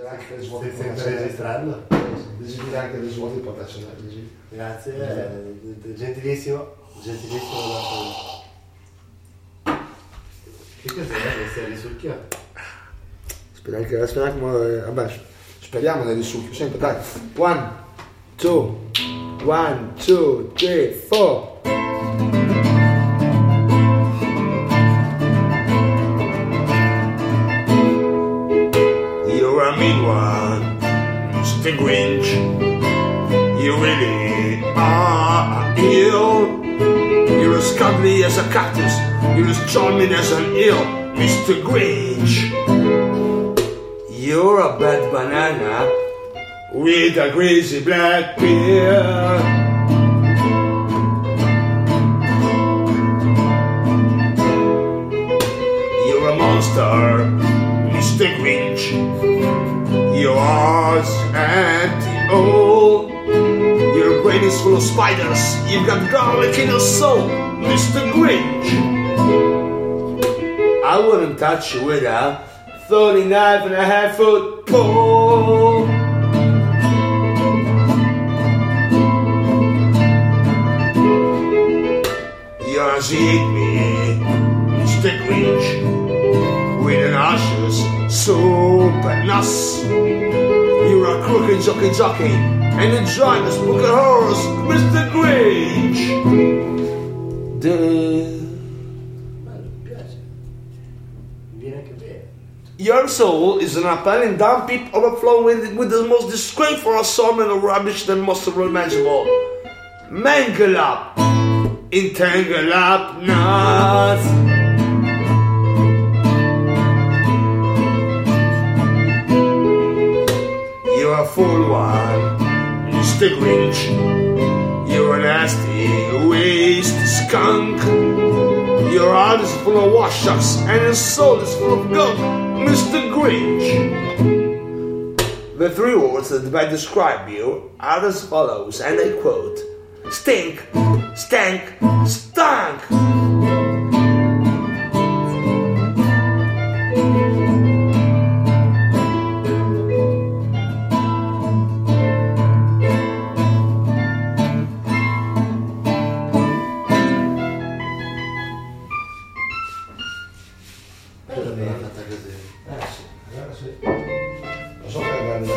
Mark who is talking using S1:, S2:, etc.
S1: Desidera anche le svuote
S2: Stai sempre registrando?
S1: Desidera anche le svuote portacene.
S2: Grazie, eh, gentilissimo, gentilissimo. Che cos'è questa risucchio?
S1: Speriamo che, speriamo che, vabbè, speriamo nel risucchio. Sempre, dai. One, two, one, two, three, four.
S3: You're a mean one, Mr. Grinch. You really are ill. You're as cuddly as a cactus. You're as charming as an eel, Mr. Grinch. You're a bad banana with a crazy black beard. You're a monster, Mr. Grinch. Yours and old. Your brain is full of spiders. You've got garlic in your soul, Mr. Grinch. I wouldn't touch you with a 39 and a half foot pole. You as eat me, soup and. You're a crooked jockey jockey, and a giant book of horrors, Mr. Grinch. The. Your soul is an appalling dump heap overflowing with, the most disgraceful assortment of rubbish that most are imaginable. Mangle up, entangle up, nuts. Fool one, Mr. Grinch. You're a nasty waste skunk. Your heart is full of wash-ups and your soul is full of gunk, Mr. Grinch. The three words that might describe you are as follows, and I quote: stink, stank, stunk.
S1: Podobnie. Szukaj będę.